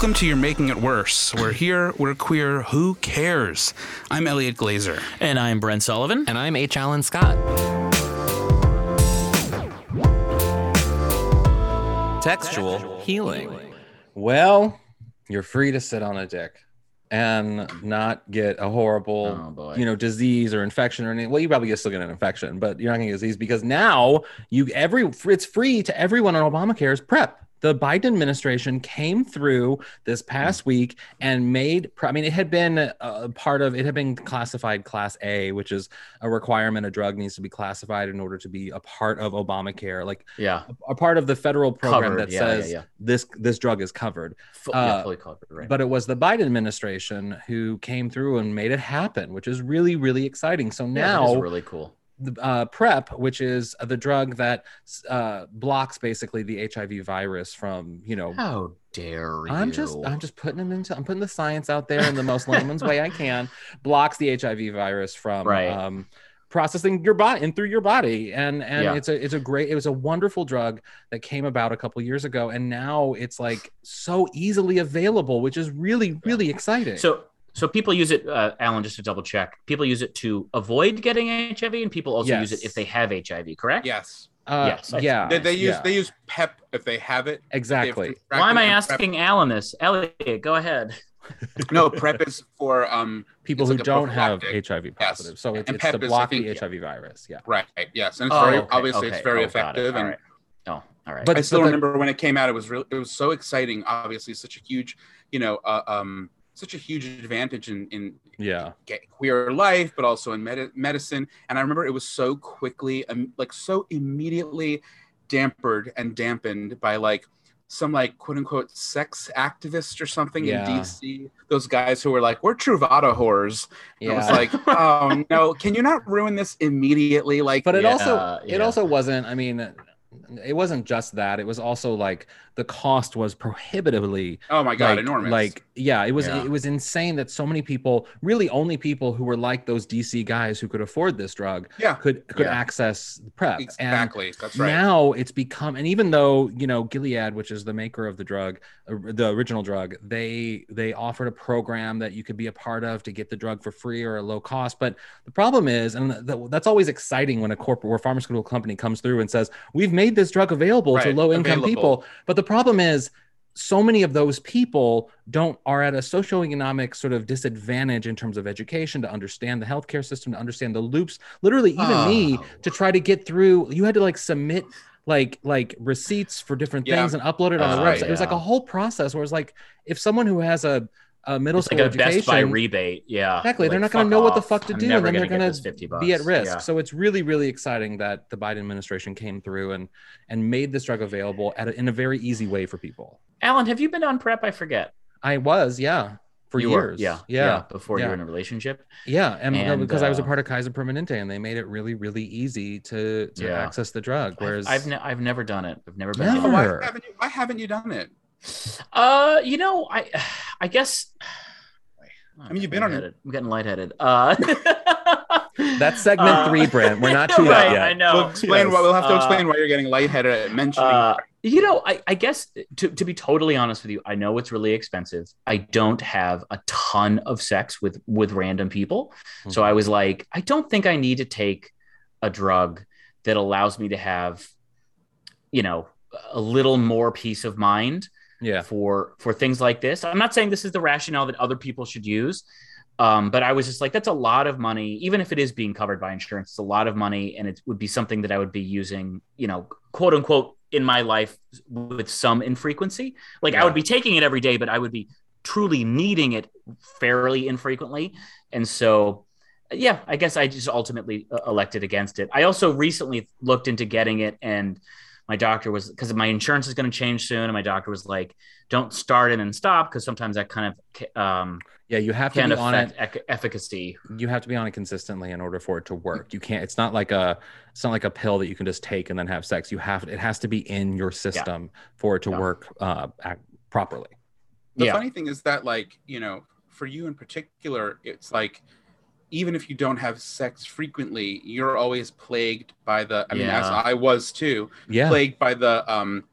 Welcome to You're Making It Worse. We're here, we're queer, who cares? I'm Elliot Glazer. And I'm Brent Sullivan. And I'm H. Alan Scott. Textual healing. Well, you're free to sit on a dick and not get a horrible, Oh, you know, disease or infection or anything. Well, you probably still get an infection, but you're not going to get disease because now you every it's free to everyone on Obamacare's PrEP. The Biden administration came through this past week and made. I mean, it had been a part of. It had been classified Class A, which is a requirement. A drug needs to be classified in order to be a part of Obamacare, like Yeah. a part of the federal program Covered, that yeah, yeah, says yeah. this this drug is covered. Yeah, Uh, fully covered, right. But it was the Biden administration who came through and made it happen, which is really, really exciting. So now, really cool. The uh, PrEP, which is the drug that uh, blocks basically the HIV virus from, you know, How dare you? I'm just I'm just putting them into I'm putting the science out there in the most layman's way I can. Blocks the HIV virus from Right. um, processing your body and through your body. And and Yeah. it's a it's a great it was a wonderful drug that came about a couple years ago, and now it's like so easily available, which is really really exciting. So, so people use it, uh, Alan. Just to double check, people use it to avoid getting HIV, and people also use it if they have HIV. Correct? Yes. uh, yes, yeah, They, they use yeah, they use PEP if they have it. They have exactly. Why am I contracted asking Alan this? Elliot, go ahead. No, PrEP is for um People who like don't have prophylactic. HIV Yes. positive, so it's, And it's to PEP is, block think, the yeah. HIV virus. Yeah. right. Yes, and it's Oh, very okay, obviously okay. it's very Oh, got it. effective and right. Oh, all right. But- I still the- remember when it came out. It was real. It was so exciting. Obviously, such a huge, you know, uh, um, such a huge advantage in in Yeah. get queer life, but also in med- medicine. And I remember it was so quickly, um, like so immediately dampered and dampened by like some like quote unquote sex activist or something Yeah. in DC. Those guys who were like, we're Truvada whores. And It was like, oh no, can you not ruin this immediately? Like, but it Yeah, also it also wasn't i mean it wasn't just that it was also like the cost was prohibitively oh my god, like, enormous. like yeah it was Yeah. it was insane that so many people really only people who were like those dc guys who could afford this drug yeah, could could Yeah. access prep and exactly. That's right. now it's become and even though you know gilead which is the maker of the drug the original drug they they offered a program that you could be a part of to get the drug for free or a low cost but the problem is and th- that's always exciting when a corporate or pharmaceutical company comes through and says we've made this drug available to low income people but the problem is so many of those people don't are at a socioeconomic sort of disadvantage in terms of education to understand the healthcare system to understand the loops literally even me Oh. to try to get through you had to like submit like like receipts for different Yeah. things and upload it on the Oh, website it was like a whole process where it's like if someone who has a, a middle It's school like a Best education Buy rebate. Yeah. exactly they're not going to know what the fuck to do and then they're gonna going get this 50 to be at risk Yeah. so it's really really exciting that the biden administration came through and and made this drug available at a, in a very easy way for people Alan, have you been on prep? I forget. i was yeah for You were, years yeah, yeah Before you were in a relationship. Yeah, and, uh, And, because I was a uh, part of Kaiser Permanente, and they made it really, really easy to to Yeah. access the drug. Whereas, I've ne- I've never done it. I've never been. Never. on why haven't you? Why haven't you done it? Uh, you know, I I guess I mean, you've been on it. I'm getting lightheaded. Uh, That's segment uh, three, Brent. We're not too that right, yet. I know. We'll explain. Yes. What, we'll have to Uh, explain why you're getting lightheaded at mentioning. Uh, you know, I, I guess to, to be totally honest with you, I know it's really expensive. I don't have a ton of sex with with random people, so I was like, I don't think I need to take a drug that allows me to have, you know, a little more peace of mind Yeah. for for things like this. I'm not saying this is the rationale that other people should use. Um, but I was just like, that's a lot of money, even if it is being covered by insurance, it's a lot of money, and it would be something that I would be using, you know, quote unquote, in my life with some infrequency. Like I would be taking it every day, but I would be truly needing it fairly infrequently. And so, yeah, I guess I just ultimately uh, elected against it. I also recently looked into getting it, and my doctor was because my insurance is going to change soon, and my doctor was like, "Don't start it and stop," because sometimes that kind of um, Yeah, you have to be on it. affect ec- efficacy. You have to be on it consistently in order for it to work. You can't. It's not like a. It's not like a pill that you can just take and then have sex. You have. It has to be in your system for it to Yeah. work uh, act properly. the yeah. funny thing is that, like, you know, for you in particular, it's like even if you don't have sex frequently, you're always plagued by the. I mean, as I was too, Yeah. plagued by the um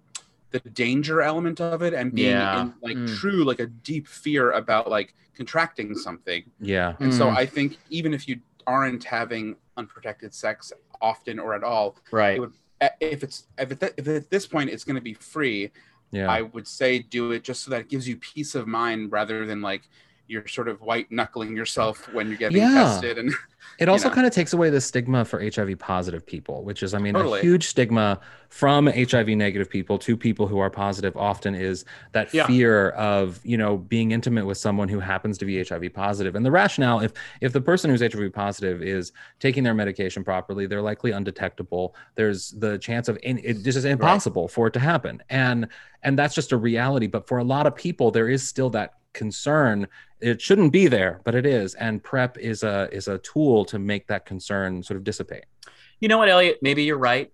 the danger element of it and being Yeah. in like Mm. true like a deep fear about like contracting something Yeah. and so Mm. i think even if you aren't having unprotected sex often or at all Right. it would if it's if, it, if at this point it's going to be free Yeah. i would say do it just so that it gives you peace of mind rather than like you're sort of white knuckling yourself when you're getting Yeah. tested and It also know. kind of takes away the stigma for HIV positive people, which is, I mean, Totally. a huge stigma from HIV negative people to people who are positive often is that Yeah. fear of, you know, being intimate with someone who happens to be HIV positive. And the rationale, if if the person who's HIV positive is taking their medication properly, they're likely undetectable. There's the chance of in, it just is impossible for it to happen. And and that's just a reality. But for a lot of people, there is still that concern it shouldn't be there but it is and prep is a is a tool to make that concern sort of dissipate You know what, Elliot? Maybe you're right.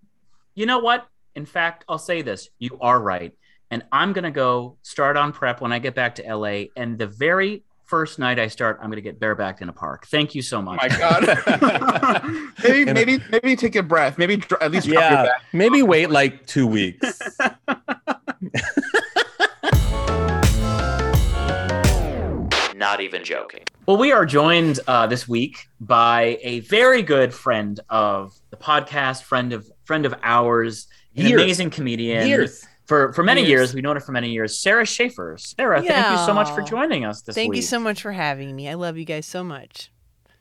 You know what? In fact, I'll say this: you are right, and I'm gonna go start on prep when I get back to LA. And the very first night I start, I'm gonna get barebacked in a park. Thank you so much. oh much. my god maybe maybe maybe take a breath maybe dr- at least drop your back maybe wait like two weeks Not even joking. Well, we are joined uh, this week by a very good friend of the podcast, friend of friend of ours, an Years. amazing comedian. years For for many Years. years, we've known her for many years. Sara Schaefer. Sara, thank you so much for joining us this Thank week. you so much for having me. I love you guys so much.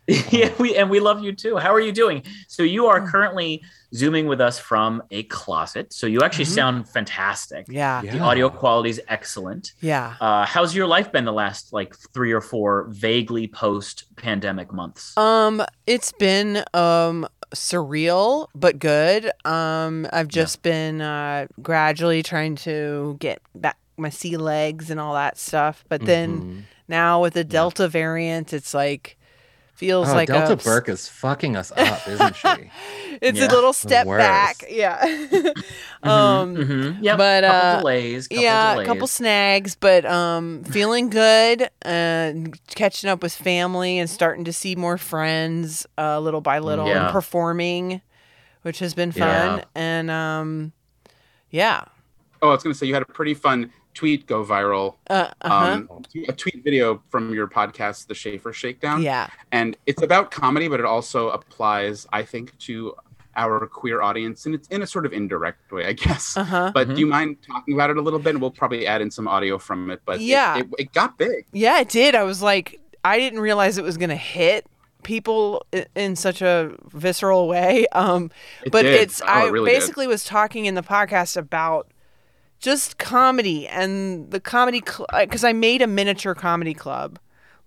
yeah, we and we love you too. How are you doing? So you are currently zooming with us from a closet. So you actually Mhm. sound fantastic. Yeah. The audio quality is excellent. Yeah. Uh, how's your life been the last like three or four vaguely post pandemic months? Um, it's been um surreal but good. Um, I've just been uh gradually trying to get back my sea legs and all that stuff. But then Mhm. now with the Delta variant, it's like feels oh, like delta a, burke is fucking us up isn't she it's Yeah. a little step back. Yeah. um. Mhm. Yep, but, couple uh, delays. Couple yeah, delays. a couple snags, but um, feeling good and catching up with family and starting to see more friends uh, little by little Yeah. and performing, which has been fun. Yeah. And um, yeah, oh i was going to say you had a pretty fun tweet go viral uh, uh-huh. um, a tweet video from your podcast the schaefer shakedown yeah, and it's about comedy but it also applies i think to our queer audience and it's in a sort of indirect way i guess uh huh. but Mhm. do you mind talking about it a little bit and we'll probably add in some audio from it but Yeah. it, it, got big Yeah, it did. I was like, I didn't realize it was gonna hit people in such a visceral way. Um, It but did. it's Oh, I it really did. basically was talking in the podcast about just comedy and the comedy because I made a miniature comedy club.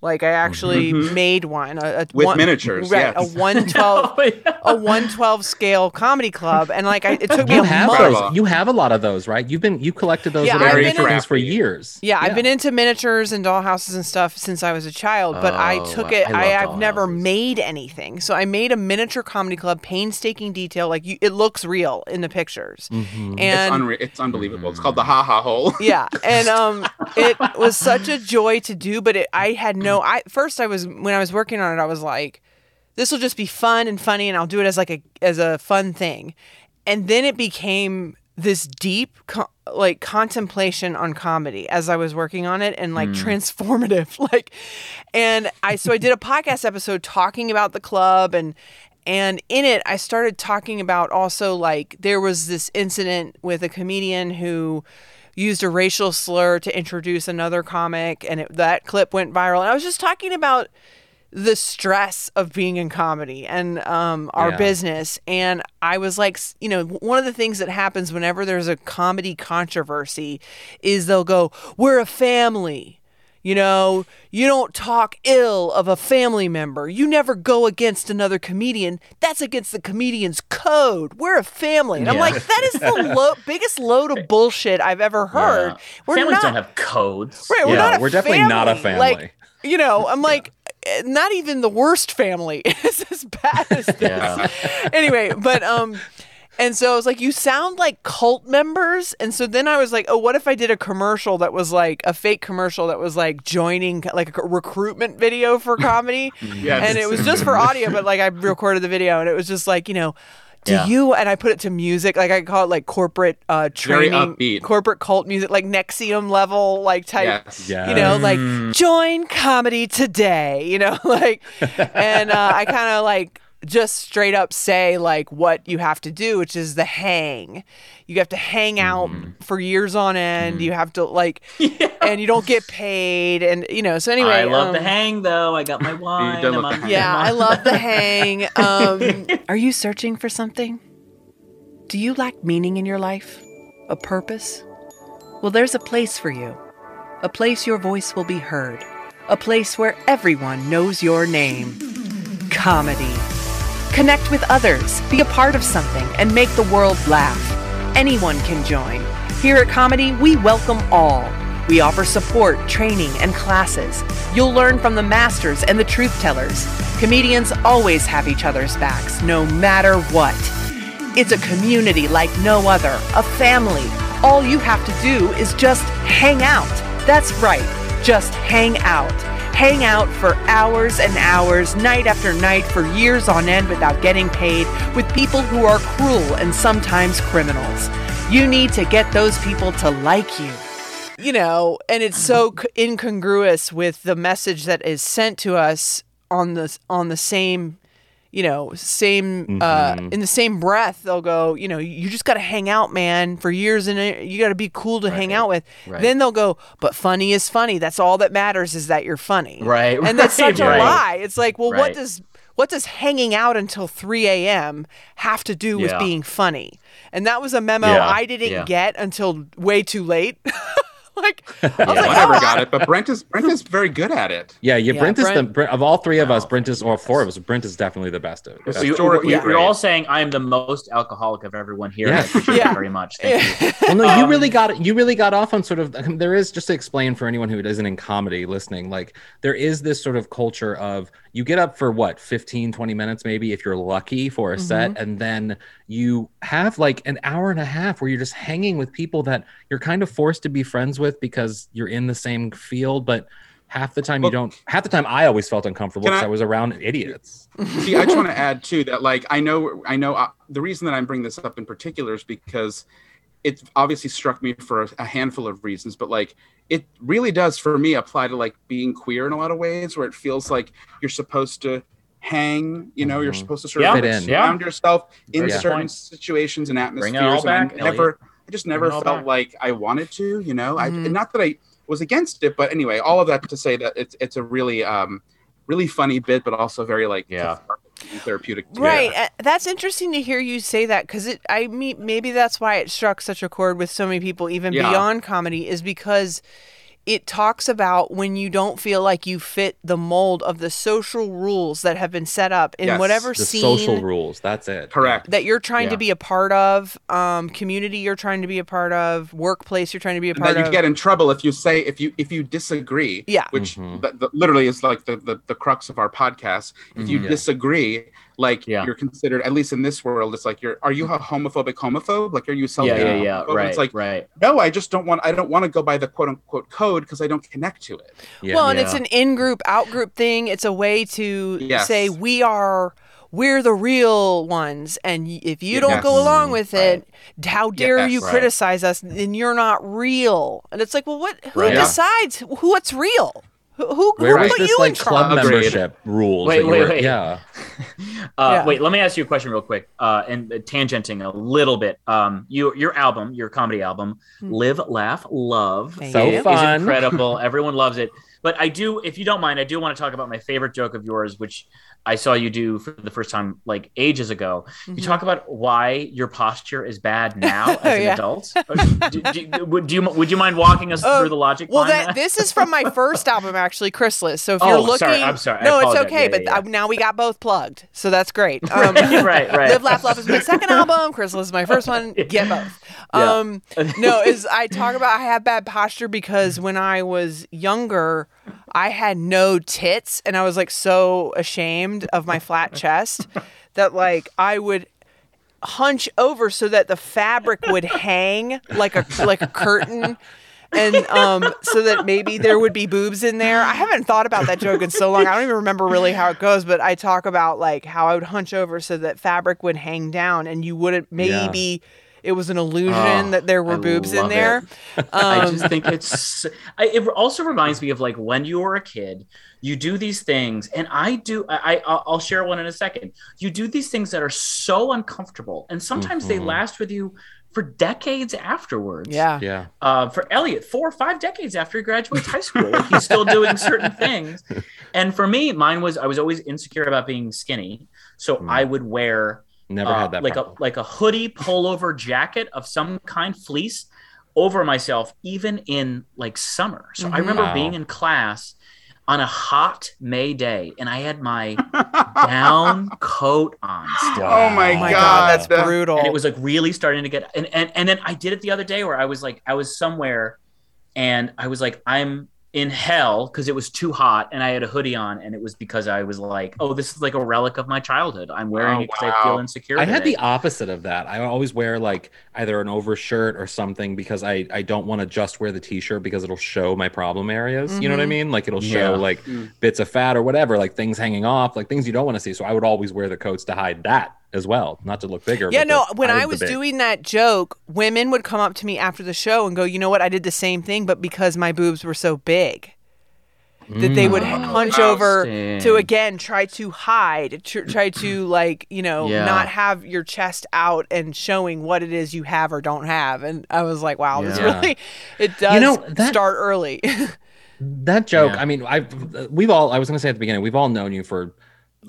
Like I actually Mhm. made one a, a With one- miniatures, right? yes. A one twelve Oh, yeah. a one twelve scale comedy club, and like I, it took me a have month. Those you have a lot of those right you've been you collected those Yeah, little I've miniature been- things for years Yeah, I've been into miniatures and dollhouses and stuff since I was a child, but I Oh, took it. love I, I've never made anything, so I made a miniature comedy club, painstaking detail. Like you, it looks real in the pictures, Mhm. it's, and unre- it's unbelievable it's called the ha ha hole yeah, and um, it was such a joy to do, but it, I had no, I first I was when I was working on it, I was like, this will just be fun and funny, and I'll do it as like a as a fun thing, and then it became this deep co- like contemplation on comedy as I was working on it and like hmm. transformative like and I so I did a podcast episode talking about the club and and in it I started talking about also like there was this incident with a comedian who used a racial slur to introduce another comic and it, that clip went viral and I was just talking about the stress of being in comedy and um, our Yeah. business. And I was like, you know, one of the things that happens whenever there's a comedy controversy is they'll go, We're a family. You know, you don't talk ill of a family member. You never go against another comedian. That's against the comedian's code. We're a family. And I'm like, that is the lo- biggest load of bullshit I've ever heard. Yeah. We're Families not, don't have codes. Right, we're Yeah, not a we're definitely not a family. Like, you know, I'm like, eh, not even the worst family is as bad as this. Yeah. anyway, but um, and so I was like, you sound like cult members, and so then I was like, oh, what if I did a commercial that was like a fake commercial that was like joining like a recruitment video for comedy, Yes. and it was just for audio, but like I recorded the video, and it was just like you know. Do Yeah. you and I put it to music like I call it like corporate uh training corporate cult music like NXIVM level like type Yes. Yeah. you know like join comedy today you know like and uh, i kind of like just straight up say like what you have to do which is the hang you have to hang out Mm-hmm. for years on end you have to like and you don't get paid and you know so anyway I love the um, hang though. I got my wine. I'm on- yeah, I'm I love the hang. Um, are you searching for something? Do you lack meaning in your life? A purpose? Well, there's a place for you. A place your voice will be heard. A place where everyone knows your name. Comedy. Connect with others, be a part of something, and make the world laugh. Anyone can join. Here at Comedy, we welcome all. We offer support, training, and classes. You'll learn from the masters and the truth tellers. Comedians always have each other's backs, no matter what. It's a community like no other, a family. All you have to do is just hang out. That's right, just hang out. Hang out for hours and hours, night after night, for years on end without getting paid, with people who are cruel and sometimes criminals. You need to get those people to like you. You know, and it's so incongruous with the message that is sent to us on the on the same you know, same uh, in the same breath, they'll go, you know, you just got to hang out, man, for years, and you got to be cool to hang out with. right. Then they'll go, but funny is funny. That's all that matters is that you're funny, Right, And that's right, such a lie. It's like, well, what does what does hanging out until 3 a.m. have to do with Yeah. being funny? And that was a memo Yeah, I didn't yeah. get until way too late. like, I was I like, never oh, got it, but Brent is Brent is very good at it. Yeah, yeah. Yeah, Brent is the Brent- Brent, of all three of us. Brent is, or four of us. Brent is definitely the best of it. So you, you're, great. you're all saying I am the most alcoholic of everyone here. and I Yeah. Yeah. very much. Thank you. well, no, you Um, really got you really got off on sort of um, there is just to explain for anyone who isn't in comedy listening like there is this sort of culture of you get up for what 15 20 minutes maybe if you're lucky for a set and then you have like an hour and a half where you're just hanging with people that you're kind of forced to be friends with because you're in the same field but half the time you don't half the time I always felt uncomfortable because I- I was around idiots. See, I just want to add too that like I know I know uh, the reason that I'm bringing this up in particular is because it obviously struck me for a, a handful of reasons, but like it really does for me apply to like being queer in a lot of ways where it feels like you're supposed to hang, you know, you're Mhm. supposed to sort Yeah. of like in. surround yourself in Very good certain point. situations and Bring it all atmospheres. and back, I never, I just never it felt back. like I wanted to, you know. I Mhm. and not that I was against it, but anyway, all of that to say that it's it's a really um really funny bit, but also very like Yeah. cathartic and therapeutic. Right. Uh, That's interesting to hear you say that because it. I mean, maybe that's why it struck such a chord with so many people, even Yeah. beyond comedy, is because it talks about when you don't feel like you fit the mold of the social rules that have been set up in Yes, whatever the scene social rules that's it Correct. that you're trying to be a part of, um, community you're trying to be a part of, workplace you're trying to be a And part that you get in trouble if you say if you if you disagree. Yeah. Which Mhm. th- th- literally is like the, the the crux of our podcast. If you Mhm. Yeah. disagree, like Yeah. you're considered at least in this world it's like you're are you a homophobic homophobe like are you Yeah, self yeah, yeah. homophobe? Right, it's like right. no i just don't want i don't want to go by the quote unquote code because i don't connect to it Yeah. Well, and it's an in-group, out-group thing. It's a way to Yes. say we are we're the real ones, and if you don't go along with it, how dare you Right. criticize us? Then you're not real. And it's like, well, what? Who Right. Decides who what's real? Who who, Where who was put this you like in club charge? Agreed. membership rules? Wait, wait, were- wait. Yeah. Uh, Yeah. Wait, let me ask you a question real quick. Uh, and uh, tangenting a little bit. Um, you, your album, your comedy album, Hmm. "Live, Laugh, Love," So is fun. incredible. Everyone loves it. But I do, if you don't mind, I do want to talk about my favorite joke of yours, which I saw you do for the first time like ages ago. You Mhm. talk about why your posture is bad now as an Yeah. adult. do, do, would, you would you mind walking us Oh, through the logic? Well, behind that this is from my first album, actually, Chrysalis. So if Oh, you're looking, sorry, I'm sorry, No, it's okay. Yeah, but yeah, uh, now we got both plugged, so that's great. Um, right, right. Live, Laugh, Love is my second album. Chrysalis is my first one. Get both. Um, no, is I talk about I have bad posture because when I was younger, I had no tits, and I was like so ashamed of my flat chest that like I would hunch over so that the fabric would hang like a like a curtain and um so that maybe there would be boobs in there. I haven't thought about that joke in so long. I don't even remember really how it goes, but I talk about like how I would hunch over so that fabric would hang down and you wouldn't maybe it was an illusion Oh, that there were I boobs in love there. I Um, just think it's. I, it also reminds me of like when you were a kid, you do these things, and I do. I, I I'll share one in a second. You do these things that are so uncomfortable, and sometimes they Mhm. last with you for decades afterwards. yeah. Yeah. Uh, for Elliot, four or five decades after he graduates high school, like he's still doing certain things. And for me, mine was I was always insecure about being skinny, so Mm. I would wear Never uh, had that like problem. a like a hoodie pullover jacket of some kind fleece over myself even in like summer so i Mhm. remember Wow. being in class on a hot may day and i had my down coat on still. oh my, Oh my god, god, that's that- brutal. and it was like really starting to get and, and and then i did it the other day where i was like i was somewhere and i was like i'm in hell because it was too hot and i had a hoodie on and it was because i was like oh this is like a relic of my childhood i'm wearing Oh, it because i feel insecure I had today. the opposite of that. I always wear like either an overshirt or something because I I don't want to just wear the t-shirt because it'll show my problem areas. You know what I Mhm. mean? Like it'll show Yeah. like Mm. bits of fat or whatever, like things hanging off, like things you don't want to see. So I would always wear the coats to hide that as well, not to look bigger. Yeah, but no, when I was doing that joke, women would come up to me after the show and go, "You know what? I did the same thing, but because my boobs were so big." That they would Mm. hunch over to again try to hide, tr- try to like you know Yeah. not have your chest out and showing what it is you have or don't have. And I was like, wow, this really it does know, that- start early. that joke. Yeah. I mean, I've we've all. I was going to say at the beginning, we've all known you for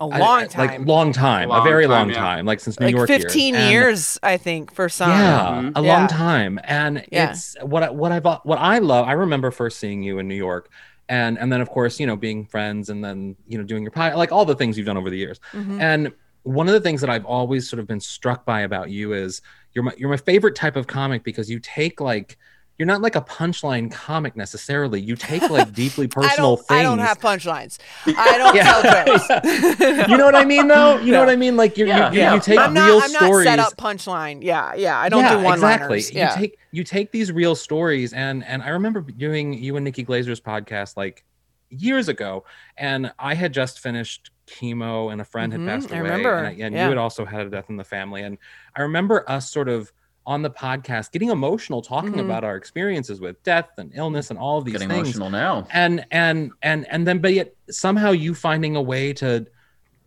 a I- long I- time, like long time, Long a very time, long yeah. time, like since New like York. fifteen And- years, I think, for some. Yeah, Mhm. a Yeah. long time, and Yeah. it's what I, what I what I love. I remember first seeing you in New York, and and then of course you know being friends, and then you know doing your pie, like all the things you've done over the years. Mhm. And one of the things that I've always sort of been struck by about you is you're my you're my favorite type of comic because you take like you're not like a punchline comic necessarily. You take like deeply personal don't. things. I don't have punchlines. I don't Yeah. tell jokes. you know what I mean, though. You know what I mean. Like you're, Yeah, you, you, you take I'm real not. I'm not set up punchline. Yeah, yeah. I don't yeah, do one exactly. liners. Yeah. You take you take these real stories, and and I remember doing you and Nikki Glazer's podcast like years ago, and I had just finished chemo, and a friend Mhm, had passed I away, remember, and, I, and yeah. you had also had a death in the family, and I remember us sort of on the podcast getting emotional talking Mhm. about our experiences with death and illness and all of these getting things emotional now. and and and and then but yet somehow you finding a way to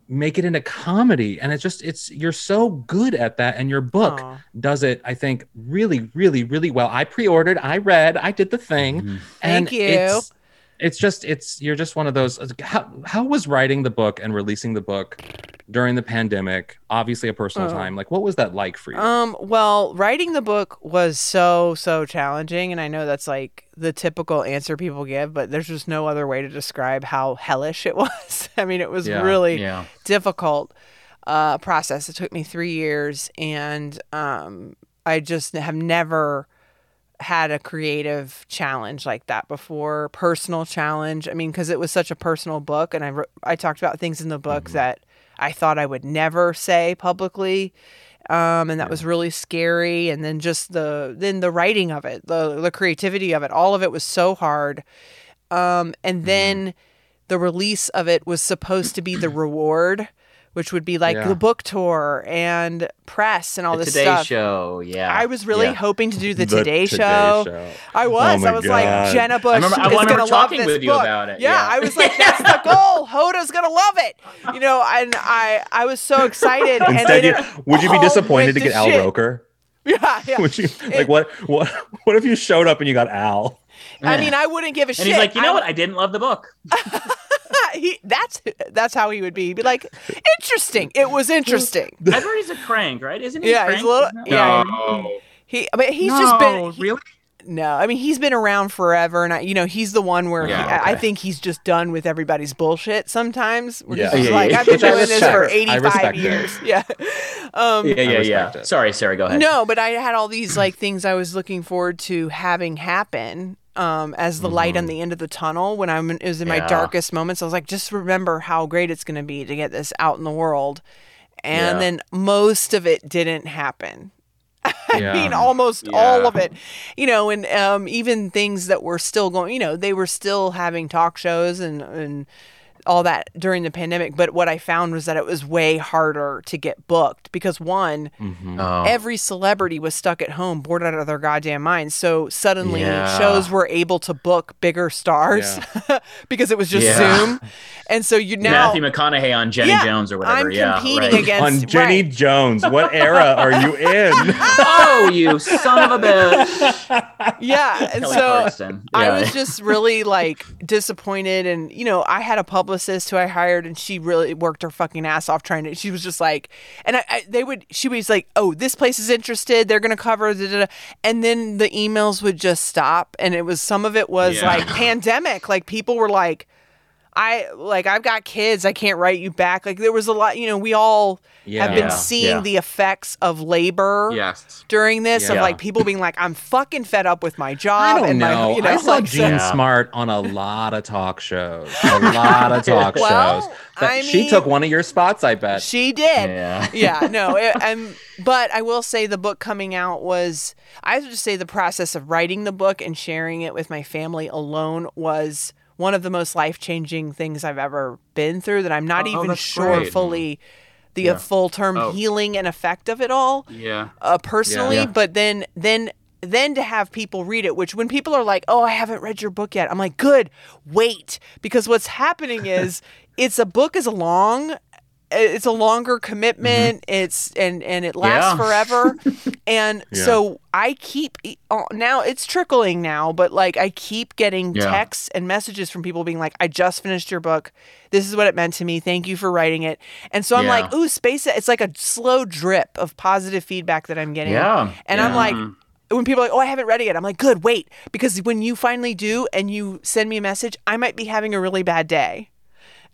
make it into comedy and it's just it's you're so good at that and your book Aw. does it i think really really really well i pre-ordered i read i did the thing Mhm. and Thank you. it's it's just it's you're just one of those how, how was writing the book and releasing the book during the pandemic obviously a personal Oh. time like what was that like for you Um, well, writing the book was so so challenging and I know that's like the typical answer people give, but there's just no other way to describe how hellish it was. I mean, it was Yeah, really Yeah. difficult uh process. It took me 3 years and um I just have never had a creative challenge like that before, personal challenge. I mean, cuz it was such a personal book and I wrote, I talked about things in the book Mhm. that I thought I would never say publicly. Um, and that was really scary. And then just the then the writing of it, the the creativity of it, all of it was so hard. Um, and then the release of it was supposed to be the reward, which would be like Yeah. the book tour and press and all The this Today stuff. Show. Yeah. I was really Yeah. hoping to do the, The Today, Today Show. Show. I was. Oh I was like, God. Jenna Bush remember- I is gonna love this with you book. about it, Yeah, yeah. I was like, that's the goal. Hoda's gonna love it. You know, and I I was so excited. and Instead, then you, would you be oh, disappointed to get Al shit. Roker? Yeah, yeah. Would you like what? What? What if you showed up and you got Al? I mean, I wouldn't give a shit. And he's like, you know I- what? I didn't love the book. he, that's that's how he would be. He'd be like, interesting. It was interesting. I've heard he's a crank, right? Isn't he? Yeah, a he's a little- Isn't yeah. No. He, I mean, he's no, just been he- really. No, I mean he's been around forever, and I, you know he's the one where he, Yeah, I, I think he's just done with everybody's bullshit. Sometimes, where Yeah. he's Yeah, like, yeah, I've been doing this for eighty-five respect it. years. Yeah. Um, Yeah, yeah, respect yeah. it. Sorry, Sara. Go ahead. No, but I had all these like things I was looking forward to having happen um, as the light on the end of the tunnel when I'm it was in my Mm-hmm. Yeah. darkest moments. I was like, just remember how great it's going to be to get this out in the world, and Yeah. then most of it didn't happen. I Yeah. mean, almost all of it, you know, and um, even things that were still going, you know, they were still having talk shows and and all that during the pandemic. But what I found was that it was way harder to get booked because one, mm-hmm. Oh. every celebrity was stuck at home, bored out of their goddamn minds. So suddenly Yeah. shows were able to book bigger stars because it was just Yeah. Zoom. And so you now Matthew McConaughey on Jenny Yeah, Jones or whatever. I'm yeah, competing right. against On Jenny right. Jones, what era are you in? Oh, you son of a bitch! Yeah. And Kelly so Clarkson. I was just really like disappointed. And, you know, I had a publicist who I hired and she really worked her fucking ass off trying to, she was just like, and I, I they would, she was like, oh, this place is interested. They're going to cover, da, da, da. and then the emails would just stop. And it was, some of it was Yeah. like pandemic. Like people were like, I like I've got kids. I can't write you back. Like there was a lot, you know, we all have been Yeah, seeing yeah. the effects of labor Yes. during this of like people being like, I'm fucking fed up with my job. I don't and know. My, you know, I saw like, Jean Yeah. Smart on a lot of talk shows. A lot of talk Well, shows. That- I she took one of your spots, I bet. She did. Yeah. yeah, no, it, and but I will say the book coming out was I have to just say the process of writing the book and sharing it with my family alone was one of the most life changing things I've ever been through. That I'm not Oh, even sure great. fully the uh, full term Oh. healing and effect of it all Yeah. uh, personally. Yeah. But then then then to have people read it, which when people are like, "Oh, I haven't read your book yet," I'm like, "Good, wait," because what's happening is it's a book is long. It's a longer commitment. Mm-hmm. It's and and it lasts Yeah. forever, and Yeah. so I keep oh, now it's trickling now, but like I keep getting Yeah. texts and messages from people being like, "I just finished your book. This is what it meant to me. Thank you for writing it." And so I'm like, "Ooh, space!" It's like a slow drip of positive feedback that I'm getting. Yeah. And I'm like, when people are like, oh, I haven't read it yet, I'm like, good, wait. Because when you finally do and you send me a message, I might be having a really bad day.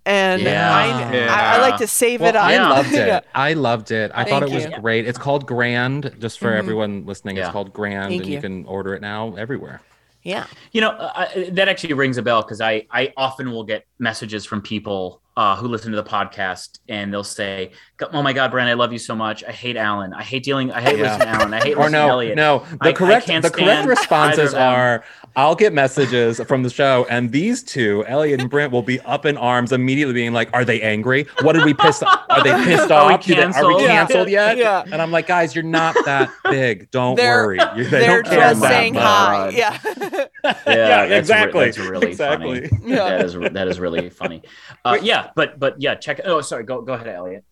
And Yeah. I, I, I like to save Well, it up. I Yeah. loved Yeah. it. I loved it. I thought it was you. great. It's called Grand, just for everyone listening. It's called Grand, Thank and you. you. can order it now everywhere. Yeah. You know, uh, that actually rings a bell because I, I often will get messages from people uh, who listen to the podcast and they'll say, "Oh my God, Brent, I love you so much. I hate Alan. I hate dealing. I hate Yeah. listening to Alan. I hate Or listening to no, Elliot." no. The I- I correct can't the correct responses are I'll get messages from the show, and these two, Elliot and Brent, will be up in arms immediately, being like, "Are they angry? What did we piss? Off? Are they pissed Are we off? Do they- Are we canceled? Yeah. yet?" Yeah. And I'm like, "Guys, you're not that big. Don't They're- worry. You- They They're don't care just that saying hi. Yeah. Yeah, Yeah, that's exactly. Re- that's really Exactly. funny. Yeah. That is that is really funny. Uh, yeah, but but yeah, check. Oh, sorry. Go go ahead, Elliot.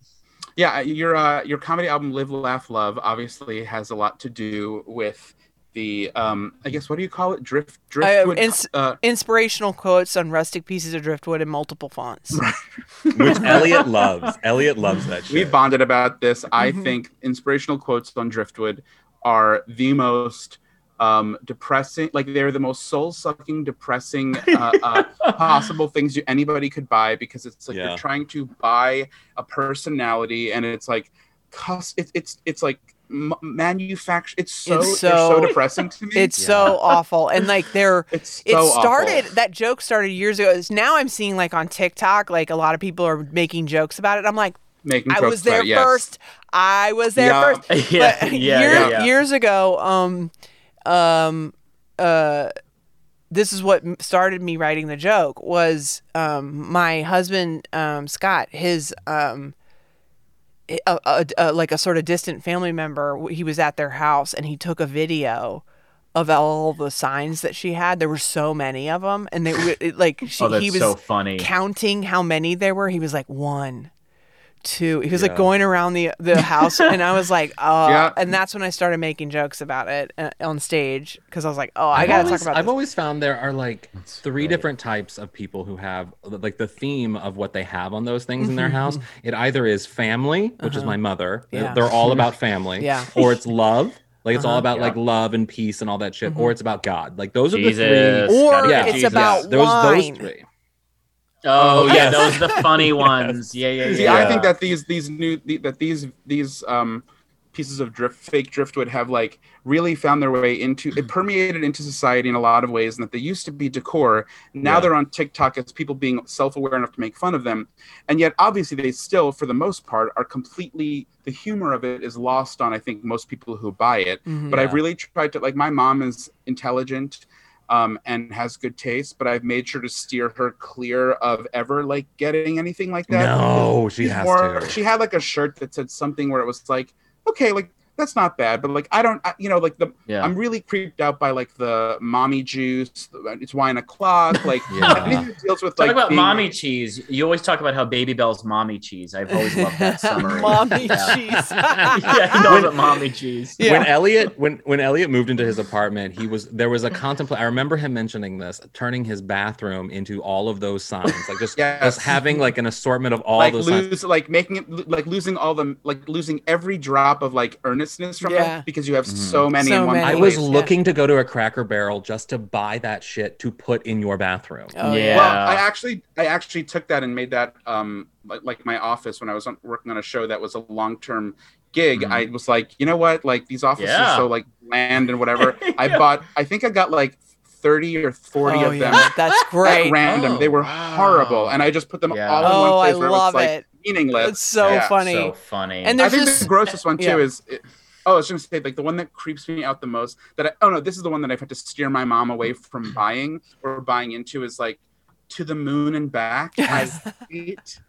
Yeah, your uh, your comedy album "Live, Laugh, Love" obviously has a lot to do with the um, I guess what do you call it? Drift, driftwood. ins- uh, Inspirational quotes on rustic pieces of driftwood in multiple fonts. Which Elliot loves. Elliot loves that shit. we bonded about this. I Mhm. think inspirational quotes on Driftwood are the most um, depressing. Like they're the most soul-sucking, depressing uh, uh, possible things you, anybody could buy because it's like Yeah. you're trying to buy a personality, and it's like, cus- it's it's it's like m- manufacture. It's so It's they're so so- depressing to me. It's so awful. And like they're it's it started awful. that joke started years ago. It's now I'm seeing like on TikTok, like a lot of people are making jokes about it. I'm like, making I jokes was there about it, yes. first. I was there Yeah. first. Yeah, but yeah, year- yeah, yeah. years ago, um, um, uh, this is what started me writing the joke was um, my husband um, Scott his um, a, a, a, like a sort of distant family member he was at their house and he took a video of all the signs that she had. There were so many of them and they it, like she, Oh, he was so funny. counting how many there were. He was like one two he was like going around the the house and i was like oh Yeah. and that's when i started making jokes about it uh, on stage because i was like oh i I've gotta always, talk about I've this. always found there are like three great. different types of people who have like the theme of what they have on those things in their Mm-hmm. house. It either is family, which is my mother. They're- Uh-huh. Yeah. They're all about family. Yeah. Or it's love. Like it's all Uh-huh. about Yeah. like love and peace and all that shit. Mm-hmm. Or it's about God. Like those are the three. Or Yeah. it's Jesus. about those those wine. three. Oh yeah, those are the funny ones. Yeah, yeah, yeah. See, I think that these these new the, that these these um pieces of drift fake driftwood have like really found their way into it permeated into society in a lot of ways and that they used to be decor now Yeah. they're on tiktok as people being self-aware enough to make fun of them and yet obviously they still for the most part are completely the humor of it is lost on i think most people who buy it Mhm. but i've really tried to like my mom is intelligent um, and has good taste but i've made sure to steer her clear of ever like getting anything like that No, she has more- to. She had like a shirt that said something where it was like, okay, like that's not bad, but like I don't, I, you know, like the Yeah. I'm really creeped out by like the mommy juice. the- It's wine o'clock. Like Yeah. anything deals with Talk like about being- mommy cheese. You always talk about how Babybel's mommy cheese. I've always loved that summary. mommy Yeah. cheese yeah, he knows what mommy cheese. Yeah. When Elliot when when Elliot moved into his apartment, he was there was a contempla I remember him mentioning this, turning his bathroom into all of those signs, like just, Yes. just having like an assortment of all like those signs. like making it, like losing all the, like losing every drop of like earnestness from Yeah. it because you have so many So in one many. I place. was Yeah. looking to go to a Cracker Barrel just to buy that shit to put in your bathroom. oh, Yeah. Well, I actually, I actually took that and made that um like, like my office when I was on, working on a show that was a long term gig. Mhm. I was like, you know what? Like these offices Yeah. are so like bland and whatever. I bought. I think I got like thirty or forty Oh, of them yeah. that's at great random. Oh, they were wow. horrible, and I just put them Yeah. all in oh one i where love it was like it meaningless. it's so Yeah. funny So funny. And I there's think just the grossest one too yeah. is. Oh, I was going to say like the one that creeps me out the most. That I, oh no, this is the one that I've had to steer my mom away from buying or buying into is like to the moon and back. I hate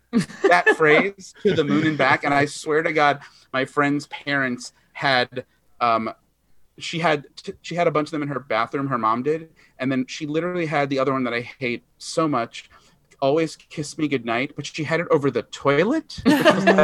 that phrase to the moon and back, and I swear to God, my friend's parents had um she had t- she had a bunch of them in her bathroom her mom did and then she literally had the other one that i hate so much always kiss me goodnight but she had it over the toilet? Which was like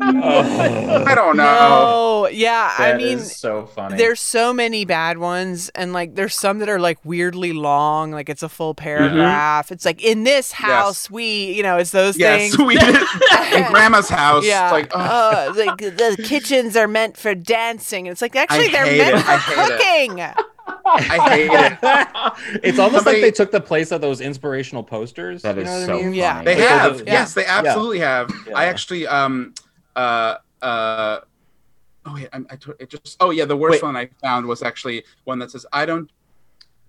i don't know. No. Yeah i mean so funny. there's so many bad ones and like there's some that are like weirdly long like it's a full paragraph. It's like in this house we you know it's those yes things. we did. In grandma's house. Yeah. It's like oh, uh, like the kitchens are meant for dancing and it's like actually they're meant it. For hate it. cooking i hate it it's almost Somebody- like they took the place of those inspirational posters. that you is know what I so mean? funny. Yeah. They Yeah. have. Yeah. Yes, they absolutely have. Yeah. I actually um uh uh oh yeah, I, I t- it just oh yeah, the worst Wait. one I found was actually one that says I don't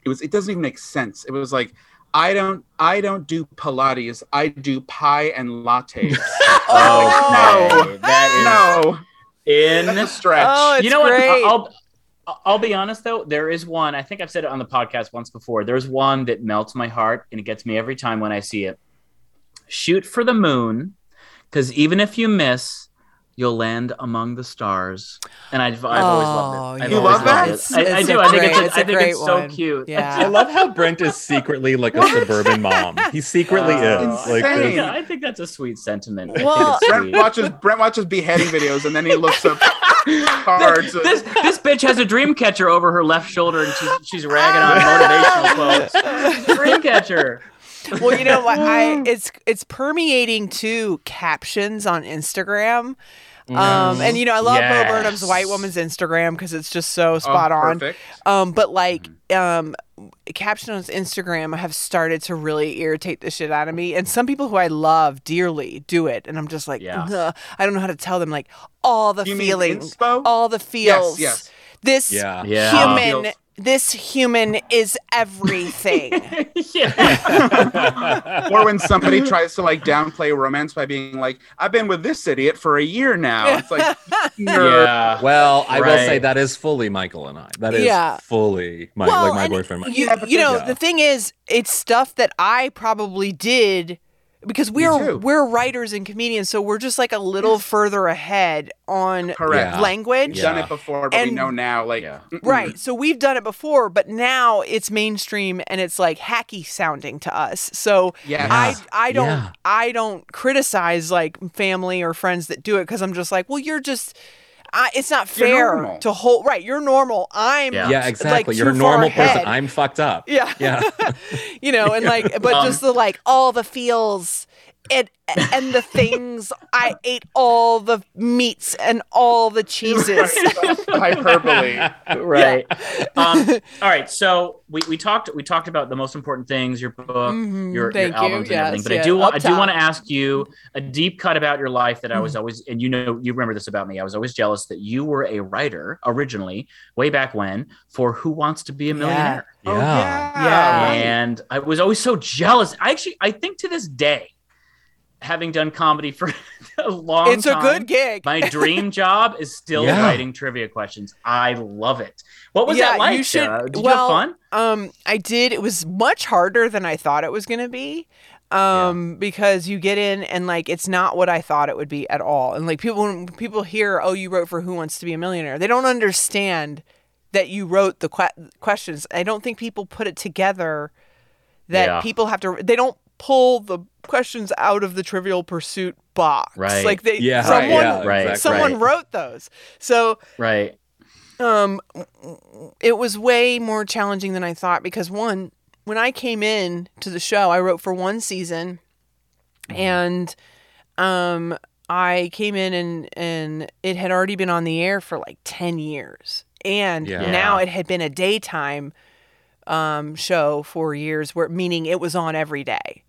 it was it doesn't even make sense. It was like I don't I don't do Pilates, I do pie and lattes. oh Okay, that no. is That's a in. stretch. Oh, it's you know great. what? I'll I'll be honest though. There is one. I think I've said it on the podcast once before. There's one that melts my heart, and it gets me every time when I see it. Shoot for the moon, because even if you miss, you'll land among the stars. And I've, I've always loved it. Oh, I've You always love that? loved It's- it. I, I it's do. I think great- it's, it's a, a I think it's so one. cute. I love how Brent is secretly like a suburban mom. He secretly Oh, is. Like I, think, insane. I think that's a sweet sentiment. Well- think Brent watches Brent watches beheading videos and then he looks up cards. this this bitch has a dream catcher over her left shoulder and she's she's ragging on motivational quotes. Dream catcher. well you know what i it's it's permeating to captions on instagram um and you know i love Yes. bo burnham's white woman's instagram because it's just so spot Oh, on Um, but like, um, captions on Instagram have started to really irritate the shit out of me, and some people who I love dearly do it, and I'm just like, Yeah. I don't know how to tell them like all the You feelings, all the feels. yes. This Yeah. Yeah. human Feels. This human is everything. or when somebody tries to like downplay romance by being like, "I've been with this idiot for a year now." It's like, yeah. Well, I will say that is fully Michael and I. That is Yeah. fully my well, like my boyfriend. Michael. You, Yeah, you know, yeah. the thing is, it's stuff that I probably did because we're too. we're writers and comedians, so we're just like a little further ahead on Correct. Language. We've done it before, but we And- know now. Like, Yeah. Right. So we've done it before, but now it's mainstream and it's like hacky sounding to us. So Yes. I I don't Yeah. I don't criticize like family or friends that do it because I'm just like, well, you're just. I, it's not fair to hold right. You're normal. I'm Yeah. yeah, like, exactly. You're a normal person. ahead. I'm fucked up. Yeah. Yeah. you know, and like, but Um, just the like all the feels and and the things. I ate all the meats and all the cheeses. hyperbole. right. Um, all right. So we, we talked we talked about the most important things, your book, Mhm, your, your thank you, albums and everything. yes, But I do want I do want to ask you a deep cut about your life that I Mm-hmm. was always and you know you remember this about me. I was always jealous that you were a writer originally, way back when, for Who Wants to Be a Yeah. Millionaire. Oh, Yeah. Yeah. And I was always so jealous. I actually I think to this day, having done comedy for a long time. it's a time, good gig. my dream job is still Yeah. writing trivia questions. I love it. What was Yeah, that like? you should- Sara? Did well, you have fun? Um, I did. It was much harder than I thought it was going to be. Um, because you get in and like it's not what I thought it would be at all. And like people when people hear, "Oh, you wrote for Who Wants to Be a Millionaire," they don't understand that you wrote the que- questions. I don't think people put it together that Yeah. people have to. They don't pull the questions out of the Trivial Pursuit box. Right. Like they, Yeah. someone, yeah, right, someone right. wrote those. So Right. um it was way more challenging than I thought because one when I came in to the show I wrote for one season Mm-hmm. and um I came in and and it had already been on the air for like 10 years and Yeah. now it had been a daytime um show for years where meaning it was on every day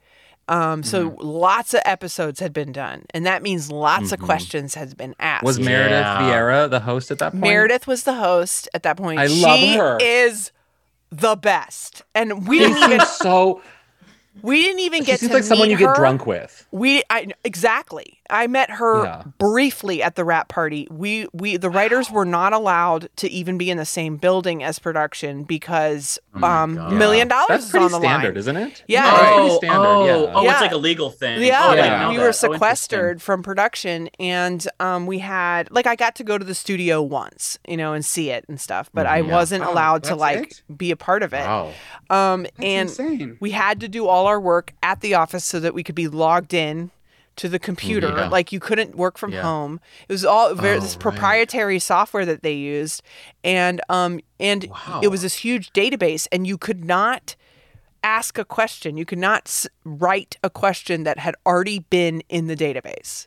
um so Mm-hmm. lots of episodes had been done and that means lots of questions had been asked Was Meredith Yeah. Vieira the host at that point? Meredith was the host at that point. I she love her. is the best, and we didn't even so. we didn't even She get seems to like someone meet you get drunk with. We I exactly. I met her Yeah. briefly at the wrap party. We we the writers were not allowed to even be in the same building as production because my um God. million dollars That's is pretty on the standard, line. isn't it? Yeah. That's pretty oh, standard. oh, yeah. oh, Yeah. it's like a legal thing. Yeah, Oh, I like we that. were Oh, sequestered from production, and um, we had like I got to go to the studio once, you know, and see it and stuff, but I Mhm. Yeah. wasn't Oh, allowed to like it? be a part of it. Wow. Um, That's and insane. we had to do all our work at the office so that we could be logged in to the computer. Yeah. Like you couldn't work from Yeah. home. It was all very, Oh, this right. proprietary software that they used, and um, and Wow. it was this huge database, and you could not ask a question. You could not s- write a question that had already been in the database.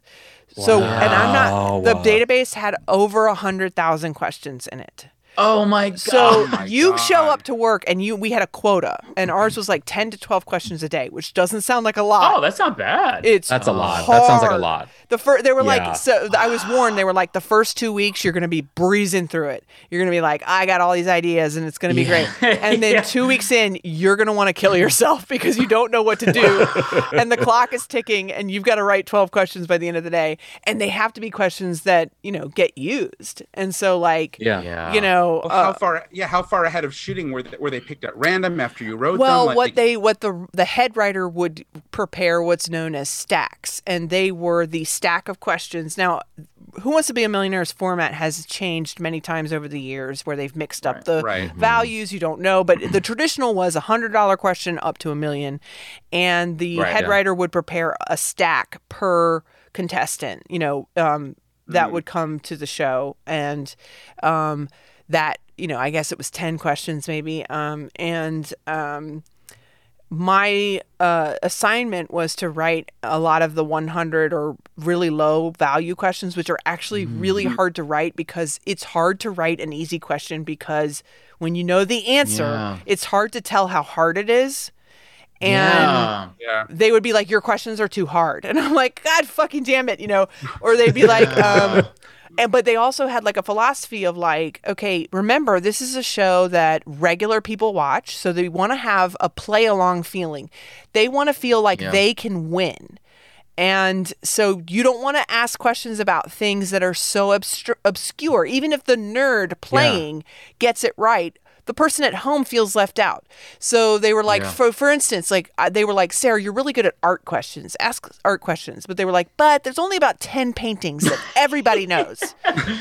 So, and I'm not. The Wow. database had over a hundred thousand questions in it. Oh my god. So my you show up to work and you we had a quota and ours was like 10 to 12 questions a day, which doesn't sound like a lot. oh, that's not bad. it's That's a lot. That sounds like a lot. The first they were Yeah. like so I was warned they were like the first 2 weeks you're going to be breezing through it. You're going to be like I got all these ideas and it's going to be Yeah. great. And then Yeah. 2 weeks in you're going to want to kill yourself because you don't know what to do and the clock is ticking and you've got to write 12 questions by the end of the day and they have to be questions that, you know, get used. And so like Yeah. yeah. you know, Well, how uh, far? Yeah, how far ahead of shooting were they, were they picked at random after you wrote Well, them? Like- what they what the the head writer would prepare what's known as stacks, and they were the stack of questions. Now, Who Wants to Be a Millionaire's format has changed many times over the years, where they've mixed up the right. values. You don't know, but the traditional was a hundred dollar question up to a million, and the Right, head yeah. writer would prepare a stack per contestant. You know. Um, that would come to the show and um, that you know i guess it was 10 questions maybe um, and um, my uh, assignment was to write a lot of the 100 or really low value questions which are actually really Mm-hmm. hard to write because it's hard to write an easy question because when you know the answer Yeah. it's hard to tell how hard it is and yeah. yeah. they would be like, "Your questions are too hard," and I'm like, "God fucking damn it," you know. Or they'd be like, um, and but they also had like a philosophy of like okay remember this is a show that regular people watch so they want to have a play along feeling. They want to feel like Yeah. they can win. And so you don't want to ask questions about things that are so obstru- obscure. Even if the nerd playing gets it right the person at home feels left out. So they were like Yeah. for for instance like they were like sara you're really good at art questions. Ask art questions. But they were like but there's only about 10 paintings that everybody knows.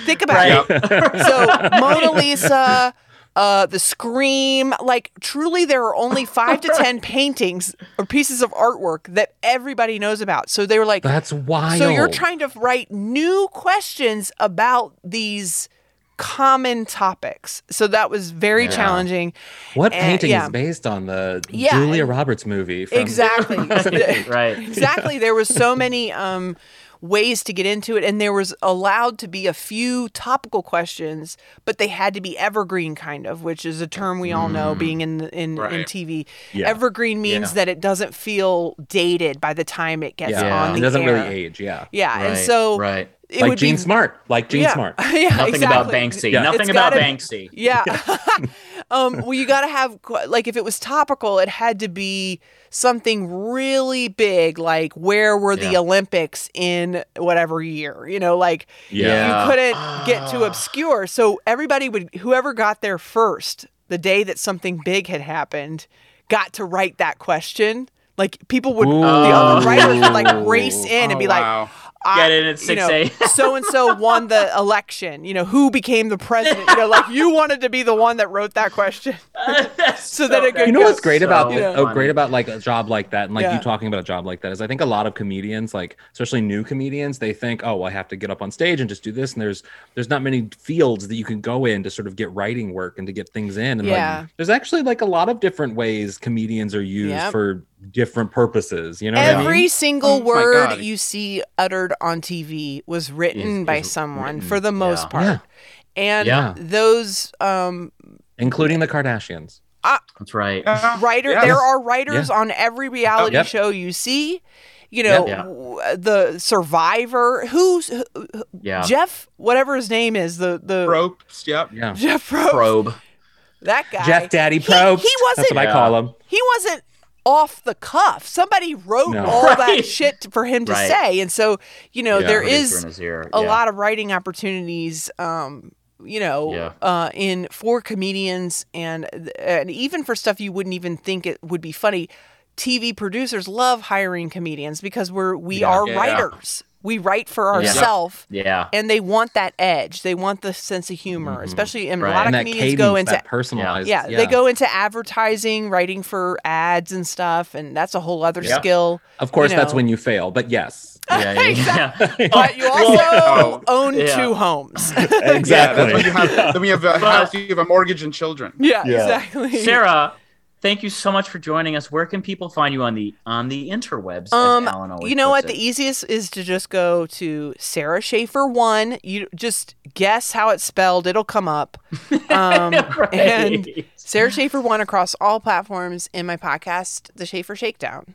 Think about it. So Mona Lisa, uh, the Scream, like truly, there are only five to ten paintings or pieces of artwork that everybody knows about. So they were like, That's wild. so you're trying to write new questions about these common topics. So that was very Yeah. challenging. What Uh, painting yeah. is based on the Yeah, Julia Roberts movie? From- Exactly. right. exactly. There was so many um, ways to get into it, and there was allowed to be a few topical questions, but they had to be evergreen, kind of, which is a term we all know, mm. being in the, in in TV. Yeah. Evergreen means Yeah. that it doesn't feel dated by the time it gets Yeah, on it the doesn't air. really age. Yeah, Yeah, and so right. it like Jean be Smart, like Jean yeah. Smart. yeah, Nothing about exactly. Banksy. Yeah. Nothing It's about gotta- Banksy. Yeah. um, well, you got to have, like, if it was topical, it had to be something really big, like, where were the Yeah. Olympics in whatever year? You know, like, Yeah. you couldn't get too obscure. So everybody would, whoever got there first, the day that something big had happened, got to write that question. Like, people would, the other writers would, like, race in and Oh, be like, wow. Get in at 6 a.m. so and so won the election. You know, who became the president? You know, like you wanted to be the one that wrote that question. so that it could You know go- what's great so about You know. oh, great about like a job like that, and like Yeah. you talking about a job like that is I think a lot of comedians, like especially new comedians, they think, oh, well, I have to get up on stage and just do this, and there's there's not many fields that you can go in to sort of get writing work and to get things in, and Yeah. like there's actually like a lot of different ways comedians are used Yep. for different purposes. You know, what I Every mean? single Oh word you see uttered on TV was written Is- by is someone written. for the most Yeah. part. Yeah. And Yeah. those um, including the Kardashians. That's right. Yeah. writer Yeah. there are writers on every reality Yep. show you see. You know, Yeah. w- the Survivor, who's who, Yeah. Jeff, whatever his name is, the the Ropes, yep. Yeah, Jeff Probst, Probe. that guy. Jeff Daddy He- he wasn't- what I call him. he wasn't off the cuff. Somebody wrote No. all that shit for him to Right. say, and so you know Yeah. there is ear. a lot of writing opportunities. Um, you know, Yeah. uh, in for comedians and and even for stuff you wouldn't even think it would be funny. TV producers love hiring comedians because we're we Yeah. are Yeah. writers. We write for Yeah. ourselves. Yeah. And they want that edge. They want the sense of humor, mm-hmm. especially. And Right. a lot of And that comedians cadence, go into personalized. yeah, they go into advertising, writing for ads and stuff, and that's a whole other Yeah. skill. Of course, you that's when you fail, but yes, Yeah. Yeah. yeah. But you also Oh. own Yeah. two homes. exactly. Yeah, that's when you have then we have a house, you have a mortgage and children. yeah, Yeah. exactly. Sara, thank you so much for joining us. Where can people find you on the on the interwebs? Um, you know what? puts The easiest is to just go to Sara Schaefer one. You just guess how it's spelled; it'll come up. Um, Right. And Sara Schaefer one across all platforms in my podcast, The Schaefer Shakedown.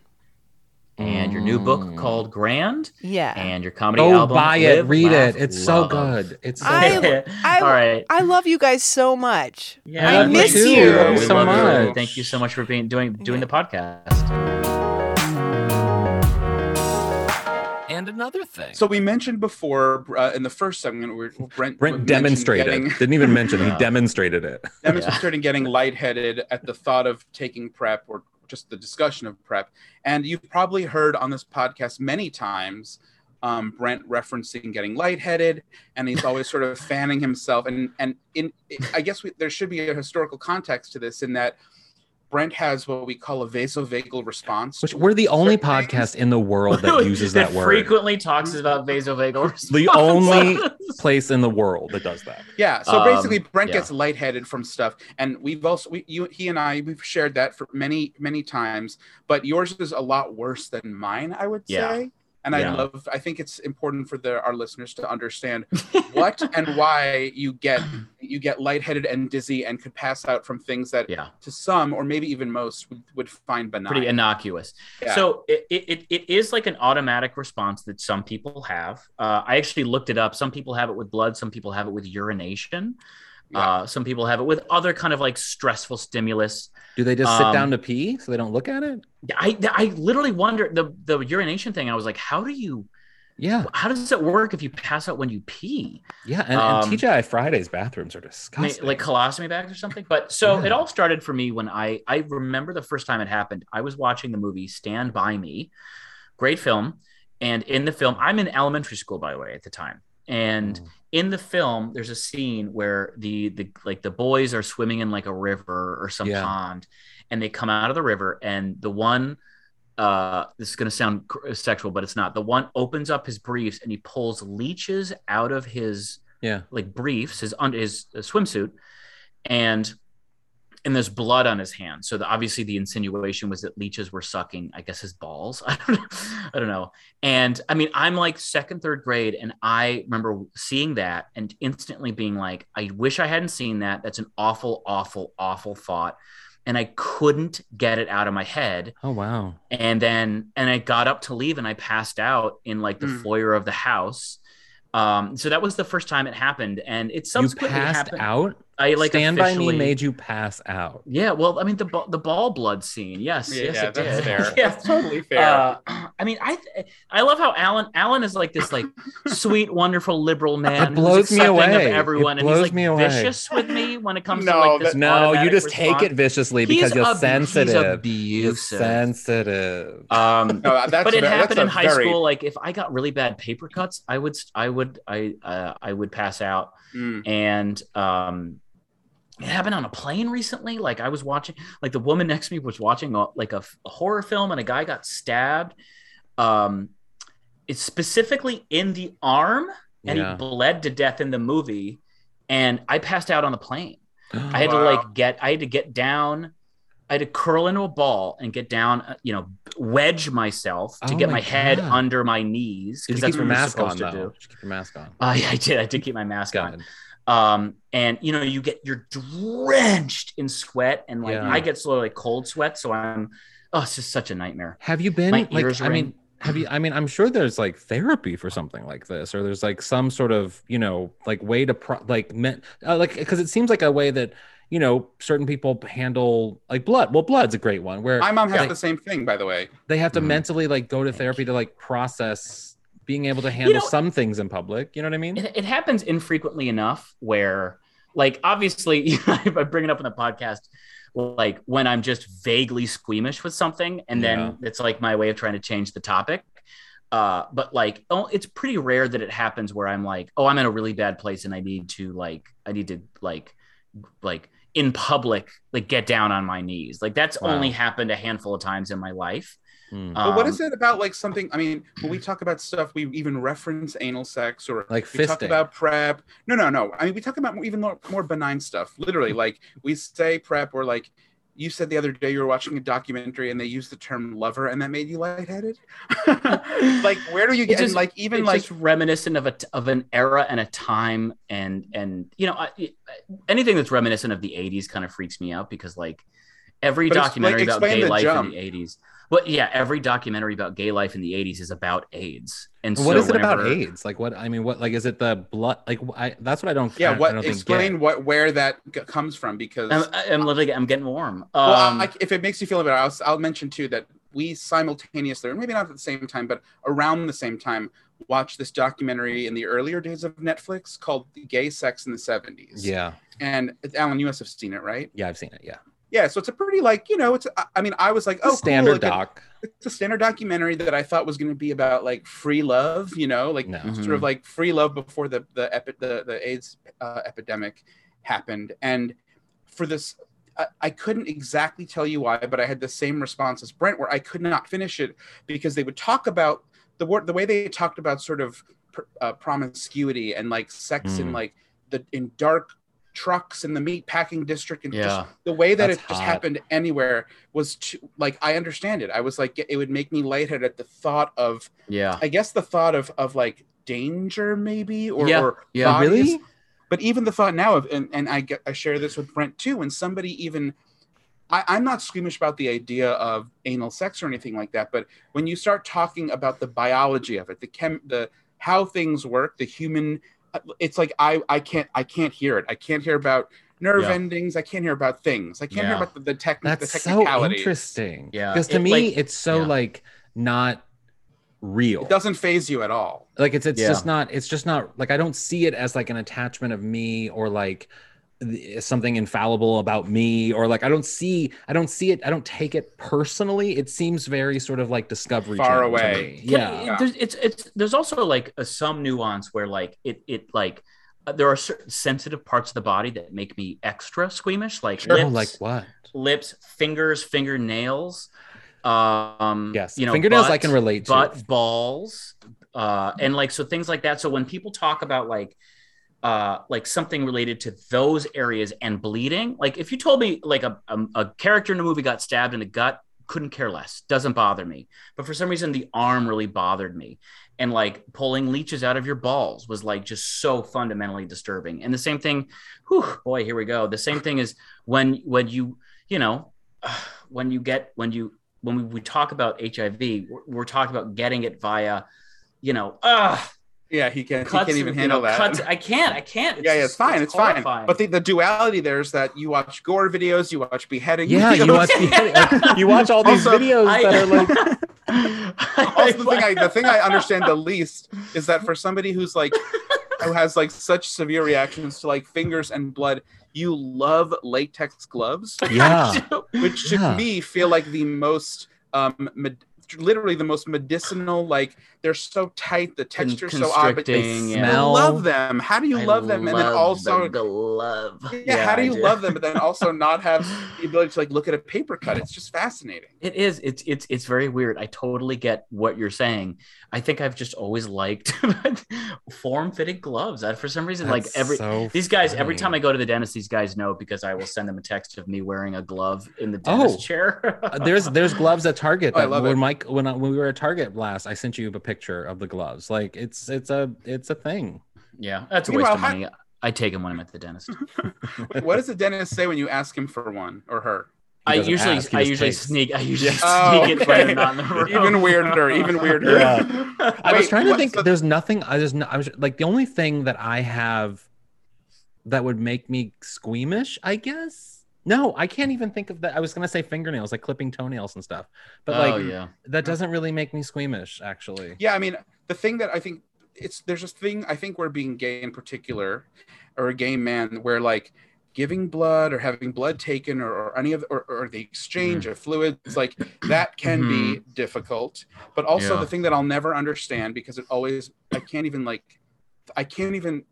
And your new book called Grand, Yeah. and your comedy Go album. buy it, Live, read Laugh, it. It's so good. It's so I- good. I, All right. I love you guys so much. Yeah, I miss you too. you. Love We so love you. much. Thank you so much for being doing doing Yeah. the podcast. And another thing. So we mentioned before uh, in the first segment, where Brent, Brent mentioned demonstrated. getting- Didn't even mention. Yeah. He demonstrated it. demonstrating getting lightheaded at the thought of taking prep or just the discussion of prep. And you've probably heard on this podcast many times um, Brent referencing getting lightheaded, and he's always sort of fanning himself. And and in I guess we, there should be a historical context to this in that Brent has what we call a vasovagal response. Which we're the only things. podcast in the world that uses that word. frequently talks about vasovagal response. The only place in the world that does that. Yeah. So Um, basically, Brent yeah. gets lightheaded from stuff, and we've also we, you, he and I, we've shared that for many, many times. But yours is a lot worse than mine, I would Yeah. say. And I love. I think it's important for the, our listeners to understand what and why you get you get lightheaded and dizzy and could pass out from things that Yeah. to some or maybe even most would, would find benign. pretty innocuous. Yeah. So it, it it is like an automatic response that some people have. Uh, I actually looked it up. Some people have it with blood. Some people have it with urination. Yeah. Uh, some people have it with other kind of like stressful stimulus. Do they just sit Um, down to pee so they don't look at it? I I literally wonder the the urination thing. I was like, how do you Yeah, how does it work if you pass out when you pee? yeah. And, Um, and TGI Fridays bathrooms are disgusting. like colostomy bags or something. But so Yeah. it all started for me when I I remember the first time it happened. I was watching the movie Stand by Me, great film, and in the film, I'm in elementary school by the way at the time, and Mm. In the film, there's a scene where the the like the boys are swimming in like a river or some Yeah. pond, and they come out of the river, and the one. Uh, this is going to sound sexual, but it's not. The one opens up his briefs and he pulls leeches out of his yeah. like briefs, his under his uh, swimsuit, and and there's blood on his hand. So the, obviously the insinuation was that leeches were sucking, I guess, his balls. I don't know. I don't know. And I mean, I'm like second, third grade, and I remember seeing that and instantly being like, I wish I hadn't seen that. That's an awful, awful, awful thought. And I couldn't get it out of my head Oh wow. and then and I got up to leave and I passed out in like the Mm. foyer of the house. Um, so that was the first time it happened, and it You passed happened. out. I like Stand by me made you pass out. Yeah, well, I mean the ba- the ball blood scene. Yes, Yeah, yes, yeah, it that's did. fair. yeah. That's totally fair. Uh, I mean, I th- I love how Alan Alan is like this like sweet, wonderful liberal man. It blows who's me away. Of everyone, It and he's blows like me away. vicious with me when it comes to No, like this. that- No, you automatic just take it viciously because He's you're ab- sensitive. He's You're abusive. sensitive. Um, No, that's but it ve- happened a in high very- school. Like if I got really bad paper cuts, I would, I would, I, uh, I would pass out. Mm. And um, it happened on a plane recently. Like I was watching, like the woman next to me was watching a, like a, a horror film, and a guy got stabbed. Um, it's specifically in the arm, and Yeah. he bled to death in the movie. And I passed out on the plane. I had to like get I had to get down. I had to curl into a ball and get down, uh, you know, wedge myself to Oh get my my, head under my knees because that's what you're mask on to though? do. You keep your mask on? Uh, yeah, I did. I did keep my mask on. God. Um, and you know, you get you're drenched in sweat, and like Yeah. I get sort of like cold sweat, so I'm. Oh, it's just such a nightmare. Have you been My like? ears I mean, have you? I mean, I'm sure there's like therapy for something like this, or there's like some sort of you know like way to pro- like men- uh, like because it seems like a way that you know certain people handle like blood. Well, blood's a great one where My mom has they, the same thing, by the way. they have to Mhm. mentally like go to therapy to like process being able to handle know- some things in public. You know what I mean? It, it happens infrequently enough where, like, obviously, if I bring it up in the podcast, like when I'm just vaguely squeamish with something, and then Yeah. it's like my way of trying to change the topic. Uh, but like, oh, it's pretty rare that it happens where I'm like, oh, I'm in a really bad place, and I need to like, I need to like, like in public, like get down on my knees. Like that's Wow. only happened a handful of times in my life. Hmm. But what Um, is it about like something? I mean, when we talk about stuff, we even reference anal sex or Like we talk about prep. No, no, no. I mean, we talk about more, even more, more benign stuff. Literally, like we say prep, or like you said the other day, you were watching a documentary and they used the term lover, and that made you lightheaded. like, where do you get? and, just- like, even it's like, just reminiscent of a of an era and a time and and you know I, anything that's reminiscent of the 80s kind of freaks me out because like every But explain- documentary about gay life jump. in the 80s but yeah every documentary about gay life in the 80s is about AIDS and what so is it about AIDS? Like what? I mean, what? Like, is it the blood? Like, I that's what I don't. yeah, I, what? I don't Explain get. what where that g- comes from because. I'm, I'm literally I'm getting warm well, um, I, if it makes you feel better, I'll, I'll mention too that we simultaneously, or maybe not at the same time, but around the same time, watched this documentary in the earlier days of Netflix called "Gay Sex in the '70s." Yeah, And Alan, you must have seen it, right? yeah, I've seen it. Yeah, Yeah. So it's a pretty like you know, it's. I- I mean, I was like, It's a oh, standard cool, like a- doc. it's a standard documentary that I thought was going to be about like free love, you know, like No. sort of like free love before the the epi- the, the AIDS uh, epidemic happened. And for this, I, I couldn't exactly tell you why, but I had the same response as Brent, where I could not finish it because they would talk about the word the way they talked about sort of pr- uh, promiscuity and like sex in Mm. like the in dark trucks in the meat packing district and Yeah. just the way that That's it just hot. happened anywhere was too, like I understand it. I was like it would make me lightheaded at the thought of yeah I guess the thought of of like danger maybe or, Yeah, or yeah. bodies. Really? but even the thought now of and, and I get I share this with Brent too. When somebody even I, I'm not squeamish about the idea of anal sex or anything like that, but when you start talking about the biology of it, the chem the how things work, the human it's like I I can't I can't hear it. I can't hear about nerve Yeah. endings. I can't hear about things. I can't hear about the, the tech the That's so interesting. Yeah, Because to it, me, like- it's so yeah. like not real. It doesn't faze you at all. like it's it's Yeah. just not it's just not like I don't see it as like an attachment of me or like th- something infallible about me or like I don't see I don't see it I don't take it personally. It seems very sort of like discovery Far away. me. Can- Yeah. there's, it's it's there's also like a, some nuance where like it it like uh, there are certain sensitive parts of the body that make me extra squeamish, like Sure. lips, Oh, like what? lips, fingers, fingernails. Um, Yes. you know, Fingernails I can relate to. butt, balls, uh, and like so things like that. So when people talk about like uh like something related to those areas and bleeding. Like if you told me like a, a, a character in a movie got stabbed in the gut couldn't care less. Doesn't bother me. But for some reason the arm really bothered me. And like pulling leeches out of your balls was like just so fundamentally disturbing. And the same thing whew, boy here we go. The same thing is when when you you know when you get when you when we, we talk about hiv we're, we're talking about getting it via you know uh Yeah, he can't. cuts, he can't even you handle know, that. cuts- i can't i can't yeah, yeah, it's just- fine. It's, fine. But the, the duality there is that you watch gore videos, you watch beheading. Yeah, you watch the, you watch all these Also, videos I- that are like also the thing I the thing I understand the least is that for somebody who's like who has like such severe reactions to like fingers and blood, you love latex gloves, yeah. which to Yeah. me feel like the most um med- literally the most medicinal like they're so tight the texture's so odd but constricting, you yeah. smell. love them how do you I love them and then also the glove. yeah, how do I you love them but then also not have the ability to like look at a paper cut it's just fascinating It is. It's it's it's very weird. I totally get what you're saying. I think I've just always liked form-fitted gloves. I, for some reason, like every so these guys, every time I go to the dentist, these guys know because I will send them a text of me wearing a glove in the Oh. dentist chair. Uh, there's there's gloves at Target. Oh, I That love when it. Mike when I, when we were at Target last, I sent you a picture of the gloves. Like it's it's a it's a thing. yeah, that's a waste of money. I take them when I'm at the dentist. what does the dentist say when you ask him for one or her He I usually ask, I usually takes. sneak I usually Oh, sneak it when okay. they're not in the room. even weirder even weirder Yeah. I was trying to think. the- There's nothing. I just. I was like the only thing that I have that would make me squeamish. I guess. No, I can't even think of that. I was gonna say fingernails, like clipping toenails and stuff, but oh like yeah. that doesn't really make me squeamish. Actually. Yeah, I mean, the thing that I think it's there's this thing I think where being gay in particular, or a gay man, where like giving blood or having blood taken or, or any of or, or the exchange Mm-hmm. of fluids like that can be difficult. But also Yeah. the thing that I'll never understand because it always I can't even like I can't even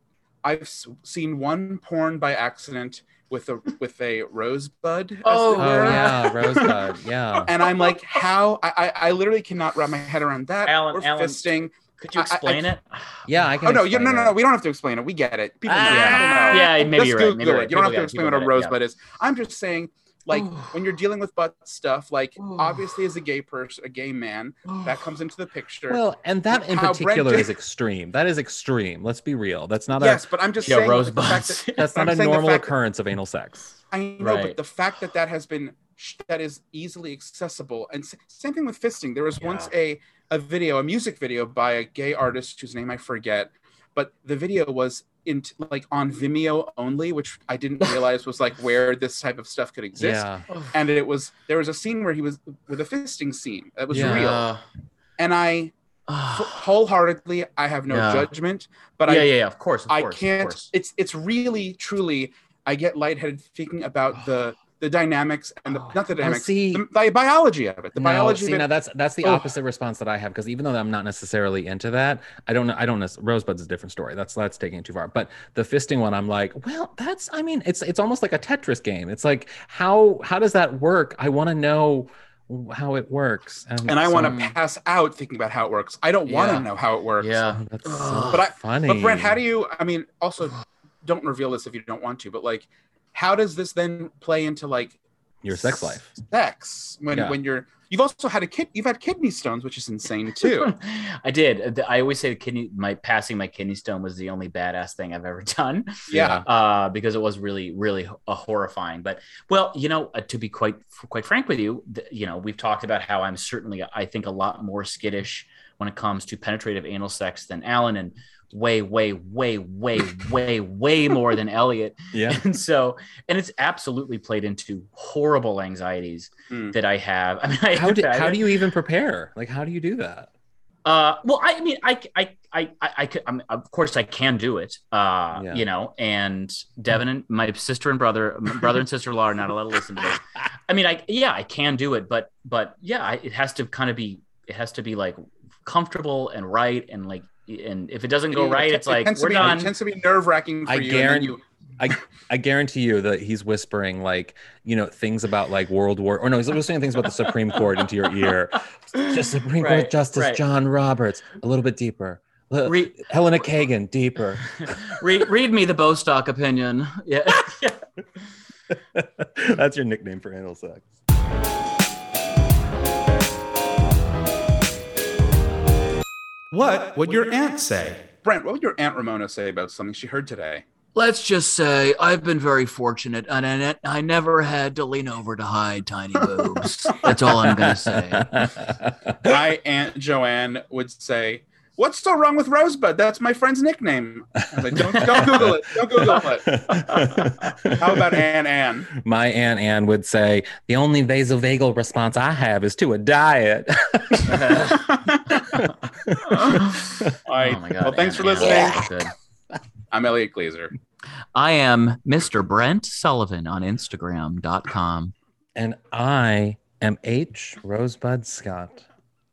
I've seen one porn by accident with a with a rosebud. as Oh, Oh yeah, rosebud. Yeah. And I'm like, how? I, I I literally cannot wrap my head around that. Alan- or Alan, fisting. Could you I- I- explain it? Yeah, I can. Oh no, you, no, no, no. We don't have to explain it. We get it. People know. Ah, People know. yeah, maybe Just you're right. Google Maybe it. right. You don't have to get it. explain People what a get it, rosebud is. I'm just saying, like, Ooh. when you're dealing with butt stuff, like, Ooh. obviously, as a gay person, a gay man, that comes into the picture. Well, and that in How Brent particular did- is extreme. That is extreme. Let's be real. That's not yes, but I'm just Yeah, saying. like, the fact rosebuds. that- a that's I'm not a normal fact that- occurrence of anal sex. I know, Right. but the fact that that has been sh- that is easily accessible, and s- same thing with fisting. There was once a a video, a music video by a gay artist whose name I forget, but the video was in like on Vimeo only, which I didn't realize was like where this type of stuff could exist. Yeah. And it was there was a scene where he was with a fisting scene that was Yeah. real, and I wholeheartedly I have no Yeah. judgment, but yeah, I yeah, yeah. Of course, of I course, can't. course. It's it's really truly. I get lightheaded thinking about the the dynamics and the not the dynamics, see- the, the biology of it. The No, biology see, of now it. that's that's the Oh. opposite response that I have because even though I'm not necessarily into that, I don't know. I don't know. Rosebud's a different story. That's that's taking it too far. But the fisting one, I'm like, well, that's. I mean, it's it's almost like a Tetris game. It's like how how does that work? I want to know how it works. and I want to pass out thinking about how it works. I don't want Yeah. to know how it works. Yeah. That's so But I- funny. But Brent, how do you? I mean, also, don't reveal this if you don't want to. But like, how does this then play into like your sex life? sex when Yeah. when you're You've also had a kid. You've had kidney stones, which is insane too. I did. I always say the kidney, my passing my kidney stone was the only badass thing I've ever done. yeah. uh, because it was really, really uh, horrifying. But well, you know, uh, to be quite quite frank with you, th- you know, we've talked about how I'm certainly, I think, a lot more skittish when it comes to penetrative anal sex than Alan, and way, way, way, way, way, way more than Elliot. Yeah. And so, and it's absolutely played into horrible anxieties Hmm. that I have. I mean, I, How do I- how do you even prepare? Like how do you do that? uh, well, I mean, I, I, I, I, I could, I mean, of course, I can do it. Uh, Yeah. you know, and Devin and my sister and brother, brother and sister in law are not allowed to listen to this. I mean, I, yeah, I can do it, but, but yeah, I, it has to kind of be, it has to be like comfortable and right, and like, and if it doesn't go It- right, it it's like tends we're be, done. It tends to be nerve wracking for I you. and guarantee- you- I I guarantee you that he's whispering like you know things about like World War or no he's whispering things about the Supreme Court into your ear. Just Supreme Right, Court Justice right. John Roberts a little bit deeper. Li- Re- Elena Kagan deeper. read, read me the Bostock opinion. Yeah. That's your nickname for anal sex. What would your aunt say? Brent, what would your aunt Ramona say about something she heard today? Let's just say I've been very fortunate, and I, I never had to lean over to hide tiny boobs. That's all I'm gonna say. My aunt Joanne would say, "What's so wrong with Rosebud? That's my friend's nickname." I was like, "Don't, don't Google it. Don't Google it." How about Aunt Anne? My aunt Anne would say, "The only vasovagal response I have is to a diet." All right. Oh my god! well, thanks for listening. Anne. I'm Elliot Glazer. I am Mr. Brent Sullivan on Instagram.com. and I am H Rosebud Scott.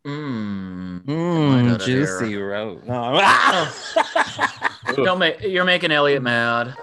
Mm. Right Mmm, outta juicy here. rose. Don't make, you're making Elliot mad.